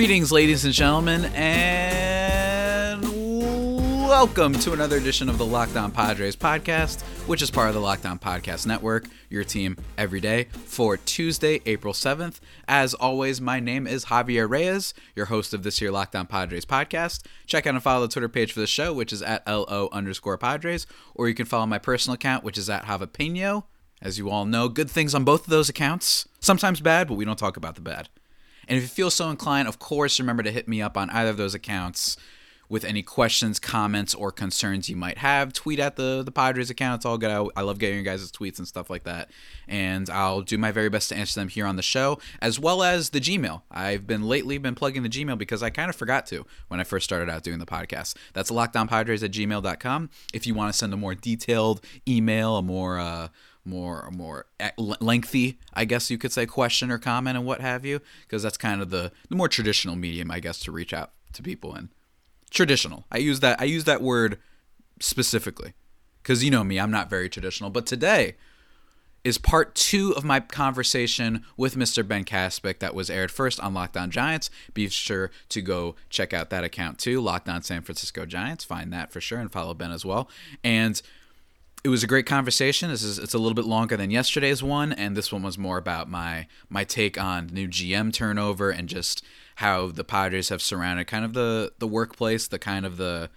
Greetings, ladies and gentlemen, and welcome to another edition of the Locked On Padres podcast, which is part of the Locked On Podcast Network, your team every day for Tuesday, April 7th. As always, my name is Javier Reyes, your host of this year Locked On Padres podcast. Check out and follow the Twitter page for the show, which is at LO underscore Padres, or you can follow my personal account, which is at Javapeno. As you all know, good things on both of those accounts. Sometimes bad, but we don't talk about the bad. And if you feel so inclined, of course, remember to hit me up on either of those accounts with any questions, comments, or concerns you might have. Tweet at the the Padres account. It's all good. I, I love getting your guys' tweets and stuff like that. And I'll do my very best to answer them here on the show, as well as the Gmail. I've been lately been plugging the Gmail because I kind of forgot to when I first started out doing the podcast. That's lockdownpadres at gmail.com. If you want to send a more detailed email, a more uh, more more eh, lengthy, I guess you could say, question or comment and what have you, because that's kind of the the more traditional medium, I guess, to reach out to people in. Traditional. I use that I use that word specifically because you know me, I'm not very traditional. But today is part two of my conversation with Mr. Ben Kaspick that was aired first on Locked On Giants. Be sure to go check out that account too, Locked On San Francisco Giants. Find that for sure and follow Ben as well. And it was a great conversation. This is it's a little bit longer than yesterday's one, and this one was more about my my take on new GM turnover and just how the Padres have surrounded kind of the the workplace, the kind of the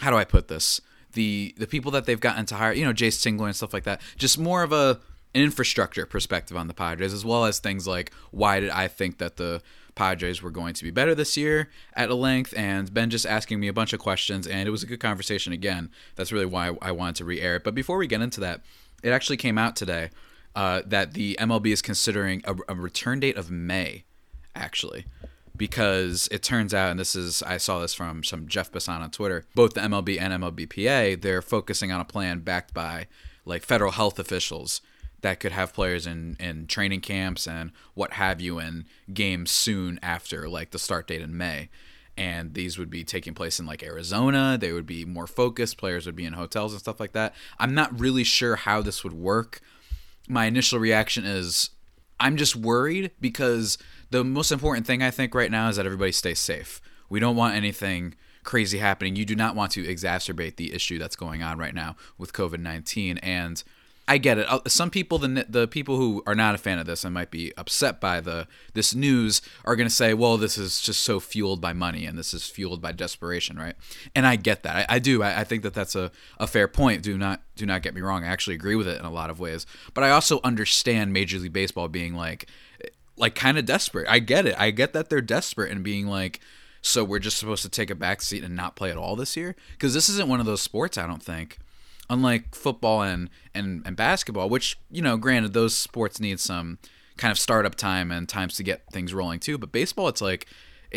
how do I put this? The the people that they've gotten to hire, you know, Jayce Tingler and stuff like that. Just more of a an infrastructure perspective on the Padres, as well as things like why did I think that the Padres were going to be better this year at a length, and Ben just asking me a bunch of questions, and it was a good conversation again. That's really why I wanted to re air it. But before we get into that, it actually came out today uh, that the MLB is considering a, a return date of May, actually because it turns out, and this is I saw this from some Jeff Passan on Twitter, both the MLB and MLBPA, they're focusing on a plan backed by like federal health officials that could have players in, in training camps and what have you in games soon after like the start date in May. And these would be taking place in like Arizona. They would be more focused. Players would be in hotels and stuff like that. I'm not really sure how this would work. My initial reaction is I'm just worried because the most important thing I think right now is that everybody stays safe. We don't want anything crazy happening. You do not want to exacerbate the issue that's going on right now with COVID 19. And I get it. Uh, some people, the the people who are not a fan of this and might be upset by the this news, are going to say, "Well, this is just so fueled by money and this is fueled by desperation, right?" And I get that. I, I do. I, I, think that that's a, a fair point. Do not do not get me wrong. I actually agree with it in a lot of ways. But I also understand Major League Baseball being like, like kind of desperate. I get it. I get that they're desperate and being like, so we're just supposed to take a back seat and not play at all this year because this isn't one of those sports. I don't think unlike football and, and, and basketball, which, you know, granted, those sports need some kind of startup time and times to get things rolling too. But baseball, it's like,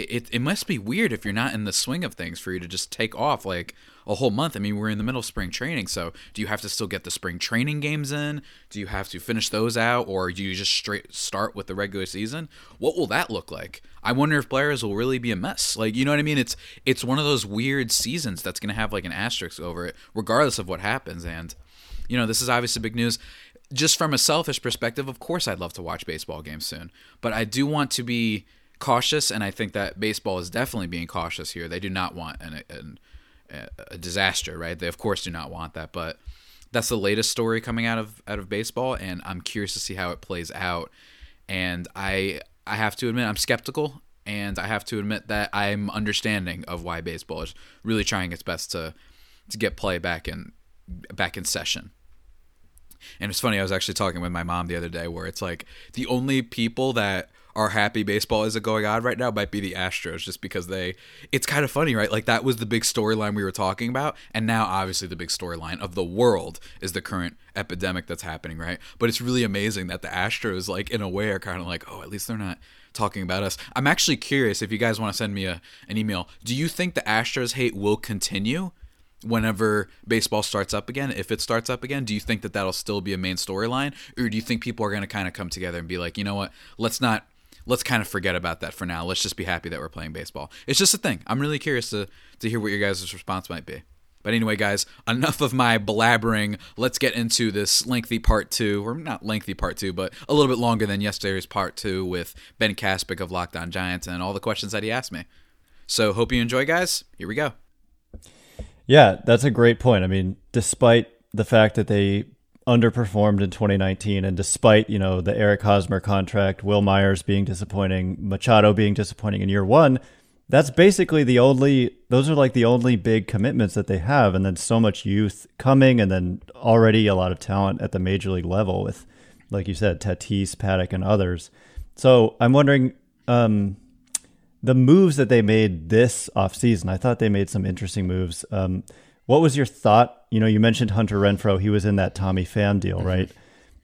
it, it must be weird if you're not in the swing of things for you to just take off like a whole month. I mean, we're in the middle of spring training, so do you have to still get the spring training games in? Do you have to finish those out, or do you just straight start with the regular season? What will that look like? I wonder if players will really be a mess. Like, you know what I mean? It's it's one of those weird seasons that's to have like an asterisk over it, regardless of what happens. And you know, this is obviously big news. Just from a selfish perspective, of course, I'd love to watch baseball games soon, but I do want to be cautious, and I think that baseball is definitely being cautious here. They do not want an, an a disaster, right? They of course do not want that, but that's the latest story coming out of out of baseball, and I'm curious to see how it plays out. And I I have to admit I'm skeptical, and I have to admit that I'm understanding of why baseball is really trying its best to to get play back in back in session. And it's funny, I was actually talking with my mom the other day where it's like the only people that are happy baseball isn't going on right now might be the Astros just because they it's kind of funny, right? Like that was the big storyline we were talking about and now obviously the big storyline of the world is the current epidemic that's happening, right? But it's really amazing that the Astros like in a way are kind of like, "Oh, at least they're not talking about us." I'm actually curious if you guys want to send me a an email. Do you think the Astros hate will continue? whenever baseball starts up again, if it starts up again, do you think that that'll still be a main storyline? Or do you think people are going to kind of come together and be like, you know what, let's not let's kind of forget about that for now. Let's just be happy that we're playing baseball. It's just a thing. I'm really curious to to hear what your guys' response might be. But anyway, guys, enough of my blabbering. Let's get into this lengthy part two, or not lengthy part two, but a little bit longer than yesterday's part two with Ben Kaspick of Locked On Giants and all the questions that he asked me. So, hope you enjoy, guys. Here we go. Yeah, that's a great point. I mean, despite the fact that they underperformed in 2019 and despite, you know, the Eric Hosmer contract, Wil Myers being disappointing, Machado being disappointing in year 1, that's basically the only those are like the only big commitments that they have and then so much youth coming and then already a lot of talent at the major league level with like you said Tatis, Paddack and others. So, I'm wondering um, the moves that they made this offseason, I thought they made some interesting moves. Um, what was your thought? You know, you mentioned Hunter Renfroe. He was in that Tommy Pham deal, mm-hmm. right?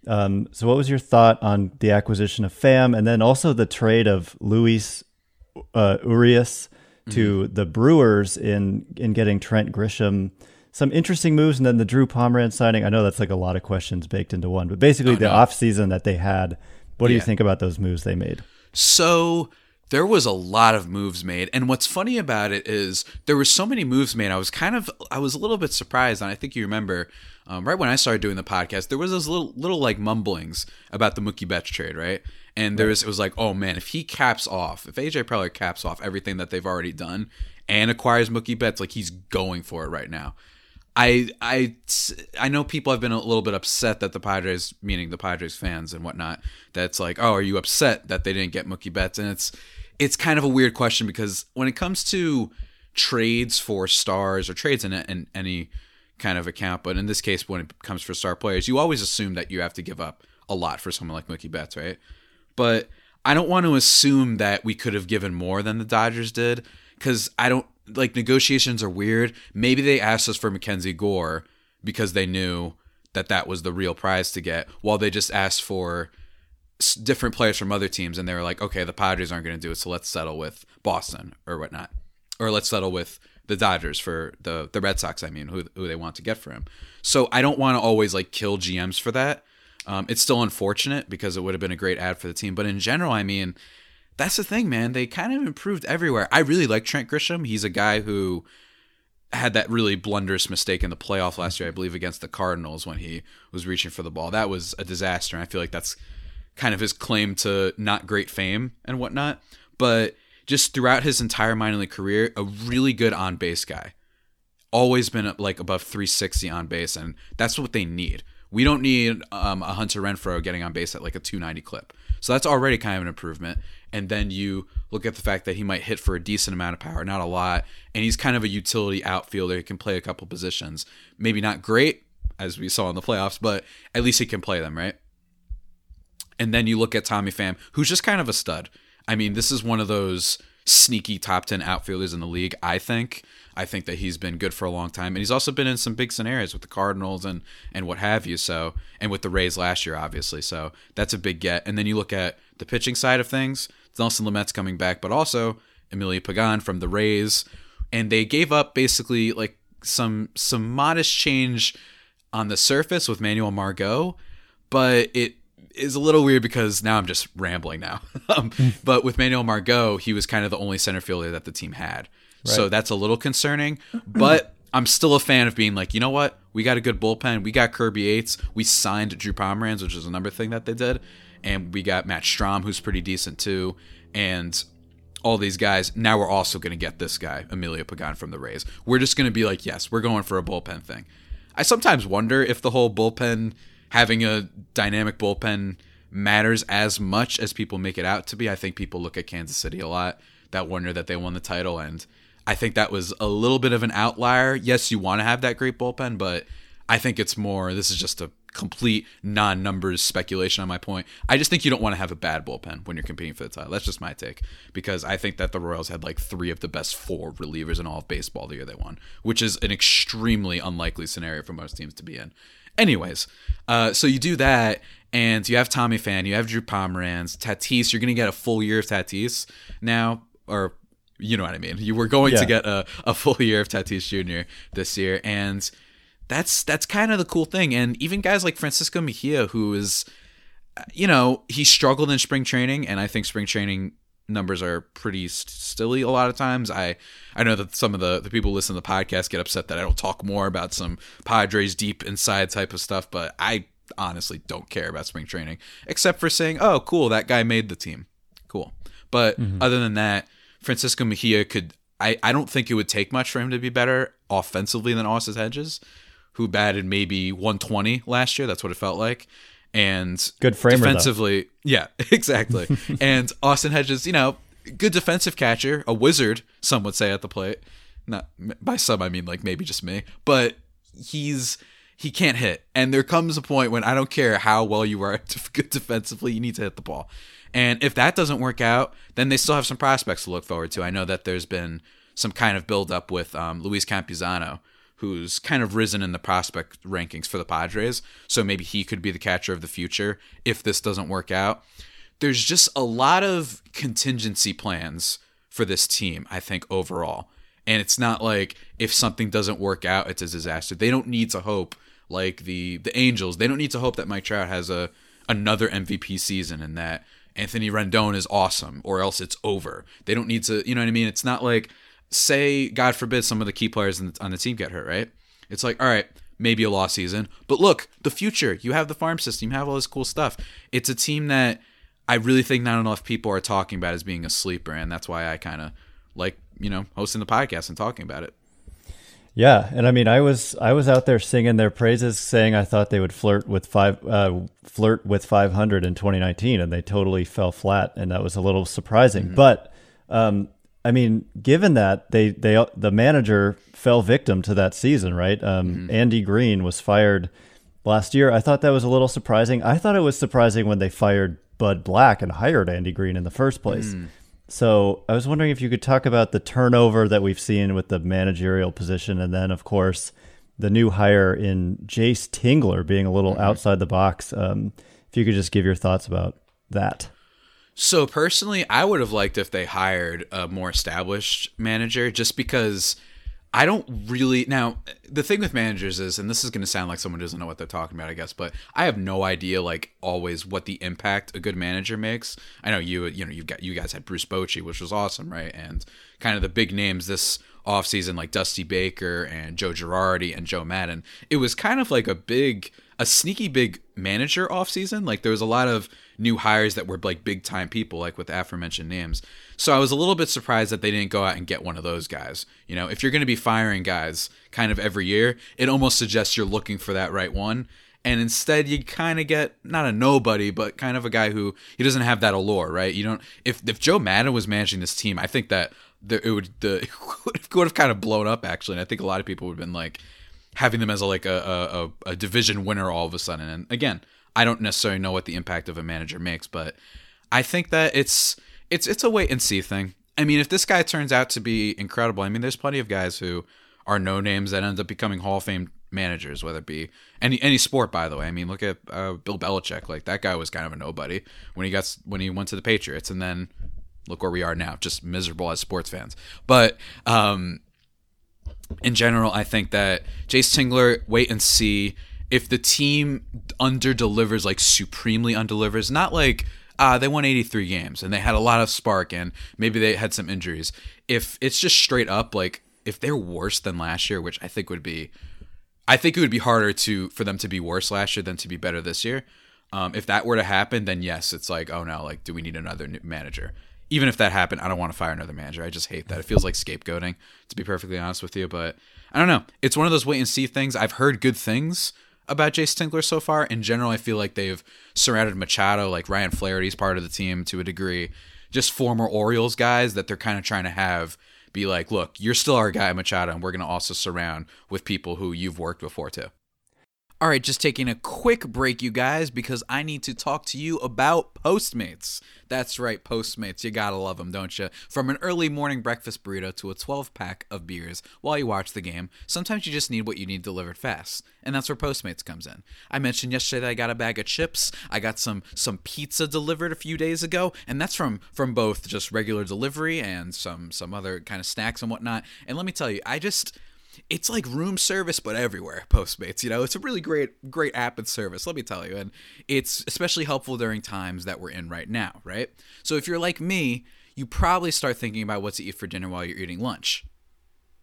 Um, so, what was your thought on the acquisition of Pham and then also the trade of Luis uh, Urias to mm-hmm. the Brewers in in getting Trent Grisham? Some interesting moves, and then the Drew Pomeranz signing. I know that's like a lot of questions baked into one, but basically oh, the no. offseason that they had. What do you think about those moves they made? So there was a lot of moves made. And what's funny about it is there were so many moves made i was kind of i was a little bit surprised and i think you remember um, right when i started doing the podcast there was those little little like mumblings about the mookie betts trade right? And there was it was like oh man if he caps off if aj preller caps off everything that they've already done and acquires mookie betts like he's going for it right now I I I know people have been a little bit upset that the Padres, meaning the Padres fans and whatnot, that's like, oh, are you upset that they didn't get Mookie Betts? And it's it's kind of a weird question because when it comes to trades for stars or trades in, in any kind of account, but in this case, when it comes for star players, you always assume that you have to give up a lot for someone like Mookie Betts, right? But I don't want to assume that we could have given more than the Dodgers did because I don't like negotiations are weird. Maybe they asked us for Mackenzie Gore because they knew that that was the real prize to get, while they just asked for different players from other teams, and they were like, okay, the Padres aren't going to do it, so let's settle with Boston or whatnot, or let's settle with the Dodgers for the the Red Sox. I mean, who who they want to get for him. So I don't want to always like kill GMs for that. Um, it's still unfortunate because it would have been a great ad for the team, but in general, I mean, that's the thing, man. They kind of improved everywhere. I really like Trent Grisham. He's a guy who had that really blunderous mistake in the playoff last year, I believe, against the Cardinals when he was reaching for the ball. That was a disaster, and I feel like that's kind of his claim to not great fame and whatnot. But just throughout his entire minor league career, a really good on base guy. Always been like above 360 on base, and that's what they need. We don't need um, a Hunter Renfroe getting on base at like a 290 clip. So that's already kind of an improvement. And then you look at the fact that he might hit for a decent amount of power, not a lot, and he's kind of a utility outfielder. He can play a couple positions. Maybe not great, as we saw in the playoffs, but at least he can play them, right? And then you look at Tommy Pham, who's just kind of a stud. I mean, this is one of those sneaky top 10 outfielders in the league, I think. I think that he's been good for a long time. And he's also been in some big scenarios with the Cardinals and, and what have you. So, and with the Rays last year, obviously. So that's a big get. And then you look at the pitching side of things. Nelson Lamet's coming back, but also Emilio Pagan from the Rays. And they gave up basically like some some modest change on the surface with Manuel Margot, but it is a little weird because now I'm just rambling now. um, but with Manuel Margot, he was kind of the only center fielder that the team had. Right. So that's a little concerning. But I'm still a fan of being like, you know what? We got a good bullpen. We got Kirby Yates. We signed Drew Pomeranz, which is another thing that they did. And we got Matt Strahm, who's pretty decent too. And all these guys. Now we're also going to get this guy, Emilio Pagan from the Rays. We're just going to be like, yes, we're going for a bullpen thing. I sometimes wonder if the whole bullpen having a dynamic bullpen matters as much as people make it out to be. I think people look at Kansas City a lot that wonder that they won the title and I think that was a little bit of an outlier. Yes, you want to have that great bullpen, but I think it's more this is just a complete non-numbers speculation on my point. I just think you don't want to have a bad bullpen when you're competing for the title. That's just my take because I think that the Royals had like 3 of the best 4 relievers in all of baseball the year they won, which is an extremely unlikely scenario for most teams to be in. Anyways, uh, so you do that, and you have Tommy Pham, you have Drew Pomeranz, Tatis. You're going to get a full year of Tatis now, or you know what I mean. You were going yeah. to get a, a full year of Tatis Jr. this year, and that's that's kind of the cool thing. And even guys like Francisco Mejia, who is, you know, he struggled in spring training, and I think spring training numbers are pretty st- stilly a lot of times. I I know that some of the the people who listen to the podcast get upset that I don't talk more about some Padres deep inside type of stuff, but I honestly don't care about spring training except for saying, "Oh, cool, that guy made the team." Cool. But mm-hmm. other than that, Francisco Mejia could I I don't think it would take much for him to be better offensively than Austin Hedges, who batted maybe 120 last year, that's what it felt like and good framer defensively. Though. Yeah, exactly. and Austin Hedges, you know, good defensive catcher, a wizard, some would say at the plate. Not by some, I mean like maybe just me, but he's he can't hit. And there comes a point when I don't care how well you are good defensively, you need to hit the ball. And if that doesn't work out, then they still have some prospects to look forward to. I know that there's been some kind of build up with um, Luis Campusano, who's kind of risen in the prospect rankings for the Padres. So maybe he could be the catcher of the future if this doesn't work out. There's just a lot of contingency plans for this team, I think, overall. And it's not like if something doesn't work out, it's a disaster. They don't need to hope like the the Angels. They don't need to hope that Mike Trout has a another MVP season and that Anthony Rendon is awesome or else it's over. They don't need to, you know what I mean? It's not like say, God forbid, some of the key players on the team get hurt, right? It's like, all right, maybe a lost season, but look, the future. You have the farm system, you have all this cool stuff. It's a team that I really think not enough people are talking about as being a sleeper, and that's why I kind of like, you know, hosting the podcast and talking about it. Yeah, and I mean, I was I was out there singing their praises, saying I thought they would flirt with five uh, flirt with 500 in 2019, and they totally fell flat, and that was a little surprising. Mm-hmm. But um, I mean, given that they they the manager fell victim to that season, right? Um, mm-hmm. Andy Green was fired last year. I thought that was a little surprising. I thought it was surprising when they fired Bud Black and hired Andy Green in the first place. Mm. So I was wondering if you could talk about the turnover that we've seen with the managerial position, and then of course the new hire in Jayce Tingler being a little mm-hmm. outside the box. Um, if you could just give your thoughts about that. So personally, I would have liked if they hired a more established manager just because I don't really now the thing with managers is and this is going to sound like someone doesn't know what they're talking about I guess but I have no idea like always what the impact a good manager makes. I know you you know you've got you guys had Bruce Bochy which was awesome, right? And kind of the big names this offseason like Dusty Baker and Joe Girardi and Joe Maddon. It was kind of like a big a sneaky big manager offseason. Like there was a lot of new hires that were like big time people, like with aforementioned names. So I was a little bit surprised that they didn't go out and get one of those guys. You know, if you're going to be firing guys kind of every year, it almost suggests you're looking for that right one. And instead, you kind of get not a nobody, but kind of a guy who he doesn't have that allure, right? You don't. If if Joe Maddon was managing this team, I think that the, it would the it would have kind of blown up actually. And I think a lot of people would have been like having them as a, like a, a a division winner all of a sudden. And again, I don't necessarily know what the impact of a manager makes, but I think that it's it's it's a wait and see thing. I mean, if this guy turns out to be incredible, I mean, there's plenty of guys who are no names that end up becoming Hall of Fame managers, whether it be any any sport. By the way, I mean, look at uh, Bill Belichick. Like that guy was kind of a nobody when he got when he went to the Patriots, and then look where we are now, just miserable as sports fans. But um, in general, I think that Jayce Tingler, wait and see if the team under delivers like supremely undelivers, not like uh, they won 83 games and they had a lot of spark and maybe they had some injuries. If it's just straight up like if they're worse than last year, which I think would be, I think it would be harder to for them to be worse last year than to be better this year. Um, if that were to happen, then yes, it's like oh no, like do we need another manager? Even if that happened, I don't want to fire another manager. I just hate that. It feels like scapegoating, to be perfectly honest with you. But I don't know. It's one of those wait and see things. I've heard good things about Jayce Tingler so far. In general, I feel like they've surrounded Machado, like Ryan Flaherty's part of the team to a degree, just former Orioles guys that they're kind of trying to have be like, look, you're still our guy, Machado, and we're going to also surround with people who you've worked before too. All right, just taking a quick break, you guys, because I need to talk to you about Postmates. That's right, Postmates. You gotta love them, don't you? From an early morning breakfast burrito to a 12 pack of beers while you watch the game, sometimes you just need what you need delivered fast. And that's where Postmates comes in. I mentioned yesterday that I got a bag of chips. I got some some pizza delivered a few days ago, and that's from from both just regular delivery and some some other kind of snacks and whatnot. And let me tell you, I just it's like room service but everywhere postmates you know it's a really great great app and service let me tell you and it's especially helpful during times that we're in right now right so if you're like me you probably start thinking about what to eat for dinner while you're eating lunch.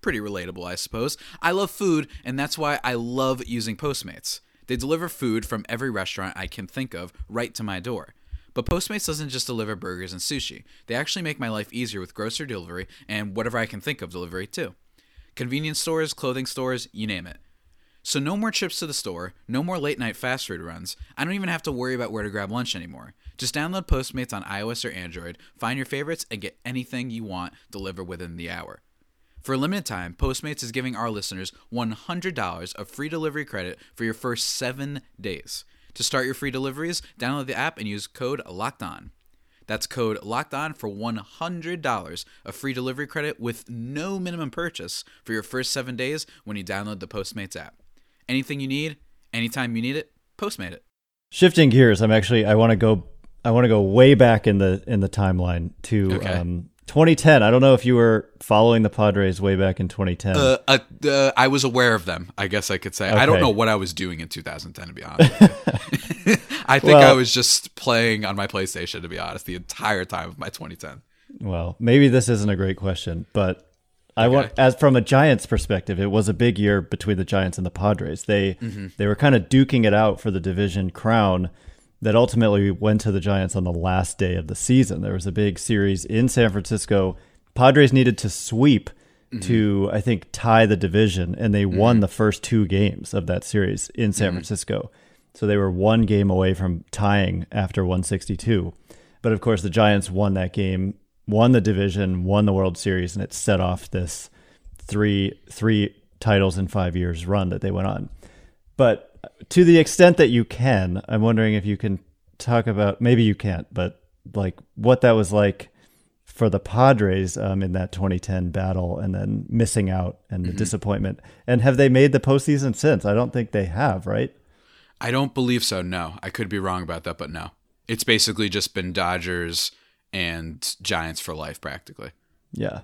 Pretty relatable, I suppose. I love food, and that's why I love using Postmates. They deliver food from every restaurant I can think of right to my door. But Postmates doesn't just deliver burgers and sushi. They actually make my life easier with grocery delivery and whatever I can think of delivery too. Convenience stores, clothing stores, you name it. So no more trips to the store, no more late night fast food runs. I don't even have to worry about where to grab lunch anymore. Just download Postmates on iOS or Android, find your favorites, and get anything you want delivered within the hour. For a limited time, Postmates is giving our listeners $100 of free delivery credit for your first seven days. To start your free deliveries, download the app and use code Locked On. That's code Locked On for $100 of free delivery credit with no minimum purchase for your first seven days when you download the Postmates app. Anything you need, anytime you need it, Postmate it. Shifting gears, I'm actually I want to go I want to go way back in the in the timeline to Okay. um, 2010. I don't know if you were following the Padres way back in 2010. Uh, uh, uh, I was aware of them, I guess I could say. I don't know what I was doing in 2010, to be honest. I think I was just playing on my PlayStation, to be honest, the entire time of my 2010. Well, maybe this isn't a great question, but I want as from a Giants perspective, it was a big year between the Giants and the Padres. They Mm-hmm. they were kind of duking it out for the division crown that ultimately went to the Giants on the last day of the season. There was a big series in San Francisco. Padres needed to sweep mm-hmm. to I think tie the division and they won mm-hmm. the first two games of that series in San mm-hmm. Francisco. So they were one game away from tying after 162. But of course, the Giants won that game, won the division, won the World Series, and it set off this three three titles in five years run that they went on. But to the extent that you can, I'm wondering if you can talk about maybe you can't, but like what that was like for the Padres um, in that 2010 battle, and then missing out and the disappointment. And have they made the postseason since? I don't think they have, right? I don't believe so, no. I could be wrong about that, but no. It's basically just been Dodgers and Giants for life, practically. Yeah.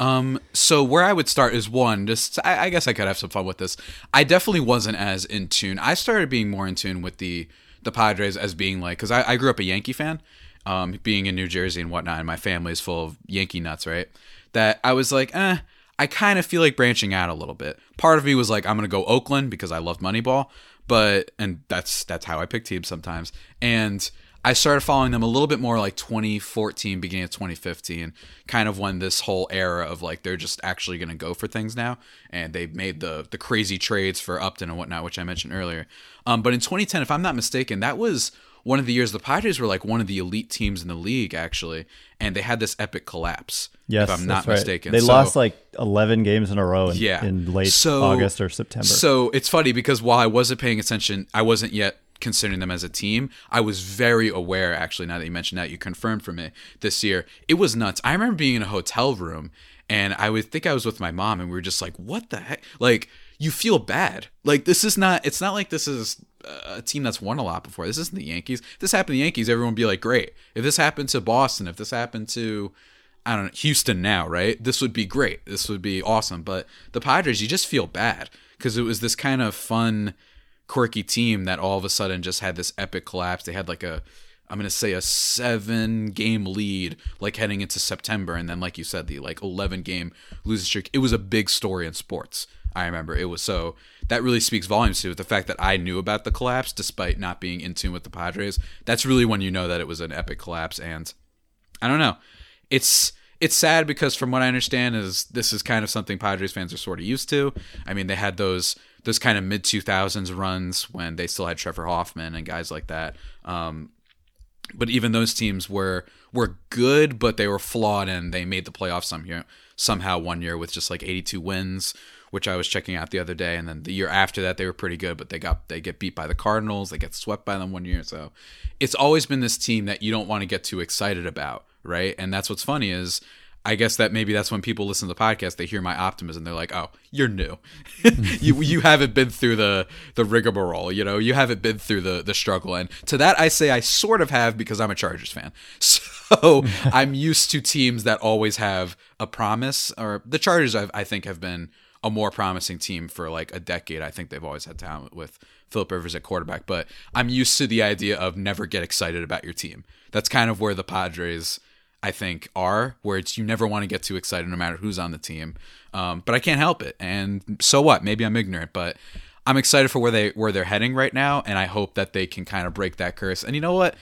Um, so where I would start is one, just I, I guess I could have some fun with this. I definitely wasn't as in tune. I started being more in tune with the the Padres as being like because I, I grew up a Yankee fan, um, being in New Jersey and whatnot, and my family is full of Yankee nuts, right? That I was like, eh, I kind of feel like branching out a little bit. Part of me was like, I'm gonna go Oakland because I loved Moneyball, but and that's that's how I pick teams sometimes. And I started following them a little bit more like 2014, beginning of 2015, kind of when this whole era of like they're just actually going to go for things now, and they've made the the crazy trades for Upton and whatnot, which I mentioned earlier. Um, but in 2010, if I'm not mistaken, that was one of the years the Padres were like one of the elite teams in the league actually, and they had this epic collapse. Yes, if I'm not right. mistaken, They So- lost like 11 games in a row in, Yeah. in late So- August or September. So it's funny because while I wasn't paying attention, I wasn't yet considering them as a team. I was very aware, actually, now that you mentioned that, you confirmed for me this year. It was nuts. I remember being in a hotel room and I would think I was with my mom and we were just like, what the heck? Like, you feel bad. Like, this is not, it's not like this is a team that's won a lot before. This isn't the Yankees. If this happened to the Yankees, everyone would be like, great. If this happened to Boston, if this happened to, I don't know, Houston now, right? This would be great. This would be awesome. But the Padres, you just feel bad because it was this kind of fun, quirky team that all of a sudden just had this epic collapse. They had like a, I'm to say a seven game lead, like heading into September. And then, like you said, the like 11 game losing streak. It was a big story in sports. I remember it was so that really speaks volumes to. The fact that I knew about the collapse despite not being in tune with the Padres, that's really when you know that it was an epic collapse. And I don't know. It's it's sad because from what I understand is this is kind of something Padres fans are sort of used to. I mean, they had those those kind of mid 2000s runs when they still had Trevor Hoffman and guys like that. Um, but even those teams were were good, but they were flawed, and they made the playoffs some year, somehow one year with just like 82 wins, which I was checking out the other day, and then the year after that they were pretty good, but they got they get beat by the Cardinals, they get swept by them one year, so it's always been this team that you don't want to get too excited about, right? And that's what's funny is. I guess that maybe that's when people listen to the podcast, they hear my optimism. They're like, "Oh, you're new. Mm-hmm. you you haven't been through the the rigmarole. You know, you haven't been through the the struggle." And to that, I say I sort of have because I'm a Chargers fan. So I'm used to teams that always have a promise. Or the Chargers, I've, I think, have been a more promising team for like a decade. I think they've always had talent with Philip Rivers at quarterback. But I'm used to the idea of never get excited about your team. That's kind of where the Padres. I think are where it's you never want to get too excited no matter who's on the team. Um, but I can't help it, and so what? Maybe I'm ignorant, but I'm excited for where they where they're heading right now, and I hope that they can kind of break that curse. And you know what?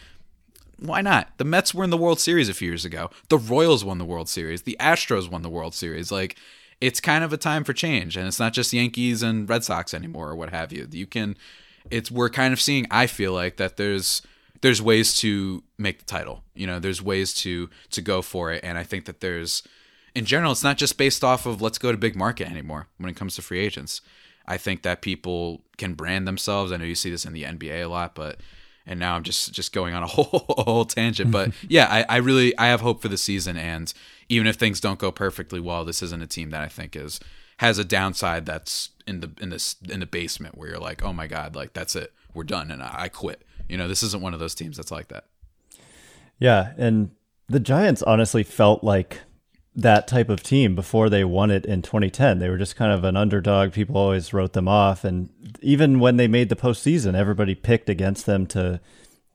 Why not? The Mets were in the World Series a few years ago. The Royals won the World Series. The Astros won the World Series. Like it's kind of a time for change, and it's not just Yankees and Red Sox anymore or what have you. You can, it's we're kind of seeing. I feel like that there's there's ways to make the title. You know, there's ways to to go for it, and I think that there's in general, it's not just based off of let's go to big market anymore when it comes to free agents. I think that people can brand themselves. I know you see this in the NBA a lot, but and now I'm just just going on a whole whole tangent. But yeah, I, I really I have hope for the season, and even if things don't go perfectly well, this isn't a team that I think is has a downside that's in the in this in the basement where you're like, oh my god, like that's it, we're done, and I, I quit. You know, this isn't one of those teams that's like that. Yeah, and the Giants honestly felt like that type of team before they won it in 2010. They were just kind of an underdog. People always wrote them off, and even when they made the postseason, everybody picked against them to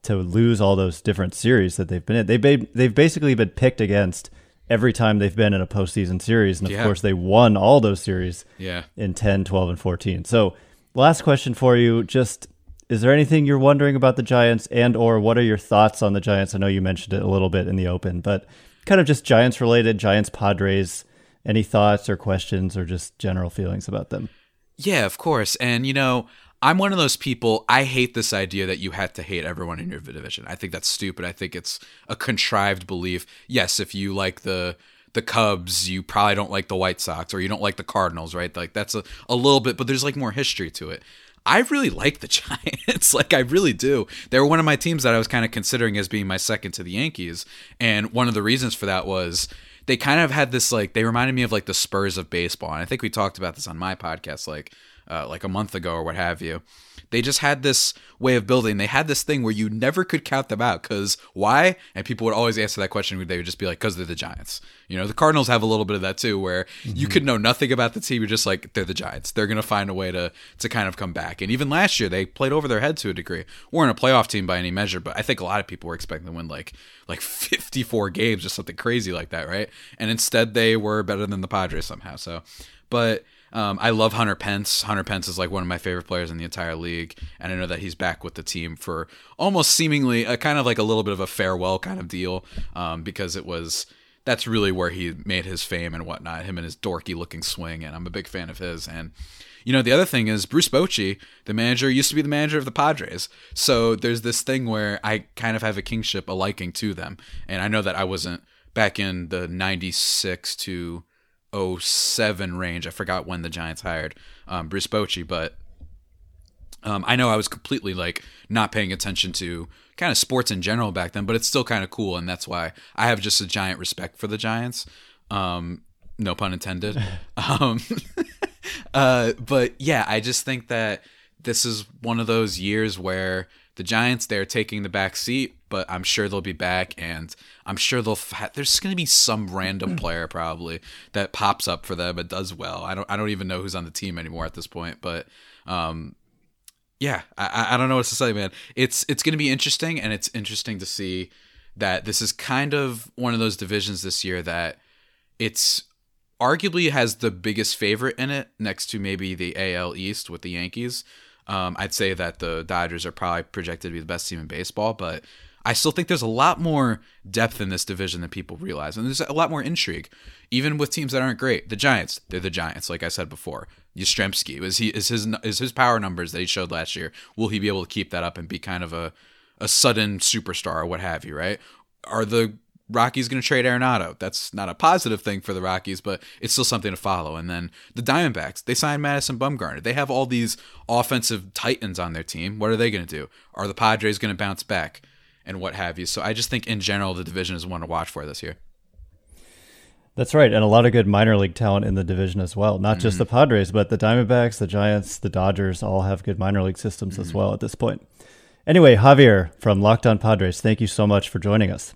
to lose all those different series that they've been in. They've they've basically been picked against every time they've been in a postseason series, and of yeah. course they won all those series. Yeah. in 10, 12, and 14. So, last question for you: just is there anything you're wondering about the Giants, and or what are your thoughts on the Giants? I know you mentioned it a little bit in the open, but kind of just Giants related, Giants Padres. Any thoughts or questions or just general feelings about them? Yeah, of course. And you know, I'm one of those people. I hate this idea that you had to hate everyone in your division. I think that's stupid. I think it's a contrived belief. Yes, if you like the the Cubs, you probably don't like the White Sox, or you don't like the Cardinals, right? Like that's a, a little bit, but there's like more history to it. I really like the Giants. like I really do. They were one of my teams that I was kind of considering as being my second to the Yankees, and one of the reasons for that was they kind of had this like they reminded me of like the Spurs of baseball. And I think we talked about this on my podcast like uh, like a month ago or what have you. They just had this way of building. They had this thing where you never could count them out because why? And people would always answer that question. They would just be like, because they're the Giants. You know, the Cardinals have a little bit of that too, where mm-hmm. you could know nothing about the team. You're just like, they're the Giants. They're going to find a way to to kind of come back. And even last year, they played over their head to a degree. weren't a playoff team by any measure, but I think a lot of people were expecting to win like like 54 games or something crazy like that, right? And instead, they were better than the Padres somehow. So, but um, I love Hunter Pence. Hunter Pence is like one of my favorite players in the entire league, and I know that he's back with the team for almost seemingly a kind of like a little bit of a farewell kind of deal, um, because it was that's really where he made his fame and whatnot. Him and his dorky looking swing, and I'm a big fan of his. And you know, the other thing is Bruce Bochy, the manager, used to be the manager of the Padres. So there's this thing where I kind of have a kingship, a liking to them, and I know that I wasn't back in the '96 to 07 range. I forgot when the Giants hired um, Bruce Bochy, but um, I know I was completely like not paying attention to kind of sports in general back then, but it's still kind of cool, and that's why I have just a giant respect for the Giants. Um, no pun intended. um, uh, but yeah, I just think that this is one of those years where the Giants they're taking the back seat, but I'm sure they'll be back, and I'm sure they'll. Fa- there's going to be some random player probably that pops up for them and does well. I don't. I don't even know who's on the team anymore at this point, but um, yeah, I, I don't know what to say, man. It's it's going to be interesting, and it's interesting to see that this is kind of one of those divisions this year that it's arguably has the biggest favorite in it, next to maybe the AL East with the Yankees. Um, I'd say that the Dodgers are probably projected to be the best team in baseball, but I still think there's a lot more depth in this division than people realize, and there's a lot more intrigue, even with teams that aren't great. The Giants, they're the Giants, like I said before. Yastrzemski is he is his is his power numbers that he showed last year. Will he be able to keep that up and be kind of a a sudden superstar or what have you? Right? Are the Rockies going to trade Arenado. That's not a positive thing for the Rockies, but it's still something to follow. And then the Diamondbacks, they signed Madison Bumgarner. They have all these offensive titans on their team. What are they going to do? Are the Padres going to bounce back and what have you? So I just think in general the division is one to watch for this year. That's right, and a lot of good minor league talent in the division as well. Not mm-hmm. just the Padres, but the Diamondbacks, the Giants, the Dodgers all have good minor league systems mm-hmm. as well at this point. Anyway, Javier from Locked On Padres, thank you so much for joining us.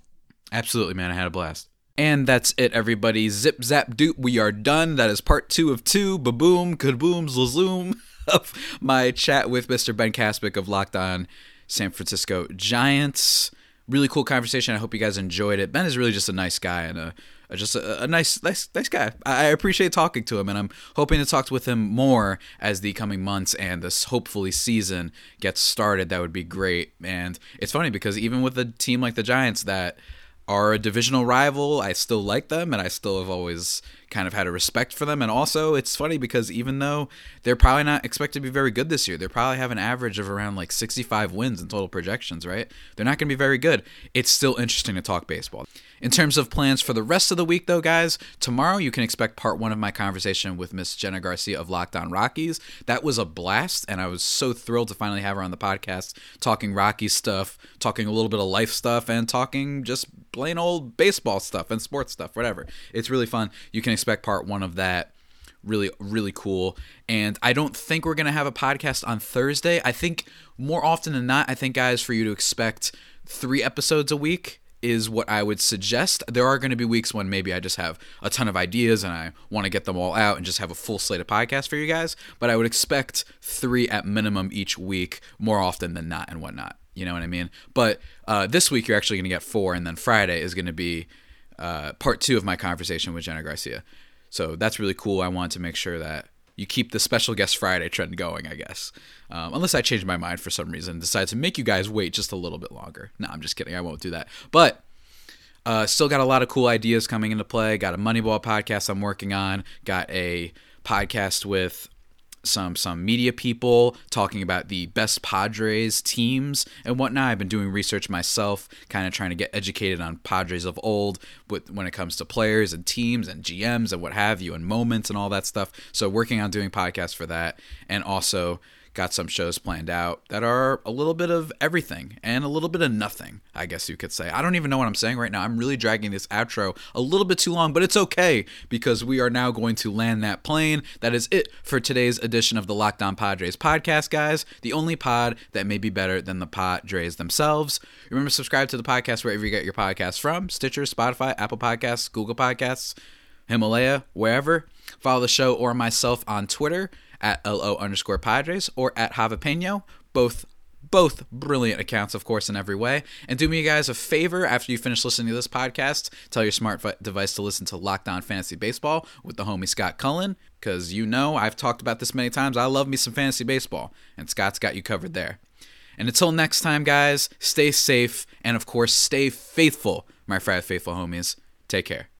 Absolutely, man. I had a blast. And that's it, everybody. Zip, zap, doop. We are done. That is part two of two. Baboom, kaboom, zlazoom of my chat with Mr. Ben Kaspick of Locked On San Francisco Giants. really cool conversation. I hope you guys enjoyed it. Ben is really just a nice guy and a Uh, just a, a, nice, nice, nice guy. I, I appreciate talking to him, and I'm hoping to talk with him more as the coming months and this hopefully season gets started. That would be great. And it's funny because even with a team like the Giants that are a divisional rival. I still like them, and I still have always kind of had a respect for them. And also, it's funny because even though they're probably not expected to be very good this year, they probably have an average of around like 65 wins in total projections, right? They're not going to be very good. It's still interesting to talk baseball. In terms of plans for the rest of the week, though, guys, tomorrow you can expect part one of my conversation with Miss Jenna Garcia of Locked On Rockies. That was a blast, and I was so thrilled to finally have her on the podcast talking Rocky stuff, talking a little bit of life stuff, and talking just plain old baseball stuff and sports stuff, whatever. It's really fun. You can expect part one of that really really cool and i don't think we're going to have a podcast on thursday i think more often than not i think guys for you to expect three episodes a week is what I would suggest. There are going to be weeks when maybe I just have a ton of ideas and I want to get them all out and just have a full slate of podcasts for you guys. But I would expect three at minimum each week, more often than not, and whatnot. You know what I mean? But uh, this week you're actually going to get four, and then Friday is going to be uh, part two of my conversation with Jenna Garcia. So that's really cool. I want to make sure that you keep the special guest Friday trend going, I guess. Um, unless I change my mind for some reason decide to make you guys wait just a little bit longer. No, I'm just kidding. I won't do that. But uh, still got a lot of cool ideas coming into play. Got a Moneyball podcast I'm working on. Got a podcast with some some media people talking about the best Padres teams and whatnot. I've been doing research myself, kind of trying to get educated on Padres of old with when it comes to players and teams and GMs and what have you and moments and all that stuff. So working on doing podcasts for that and also got some shows planned out that are a little bit of everything and a little bit of nothing, I guess you could say. I don't even know what I'm saying right now. I'm really dragging this outro a little bit too long, but it's okay because we are now going to land that plane. That is it for today's edition of the Locked On Padres podcast, guys. The only pod that may be better than the Padres themselves. Remember, subscribe to the podcast wherever you get your podcasts from Stitcher, Spotify, Apple Podcasts, Google Podcasts, Himalaya, wherever. Follow the show or myself on Twitter at LO underscore Padres or at Javapeno. Both both brilliant accounts, of course, in every way. And do me guys a favor after you finish listening to this podcast, tell your smart device to listen to Locked On Fantasy Baseball with the homie Scott Cullen, because you know I've talked about this many times. I love me some fantasy baseball, and Scott's got you covered there. And until next time, guys, stay safe and, of course, stay faithful, my frat faithful homies. Take care.